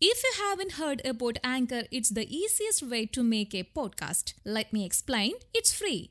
If you haven't heard about Anchor, it's the easiest way to make a podcast. Let me explain. It's free.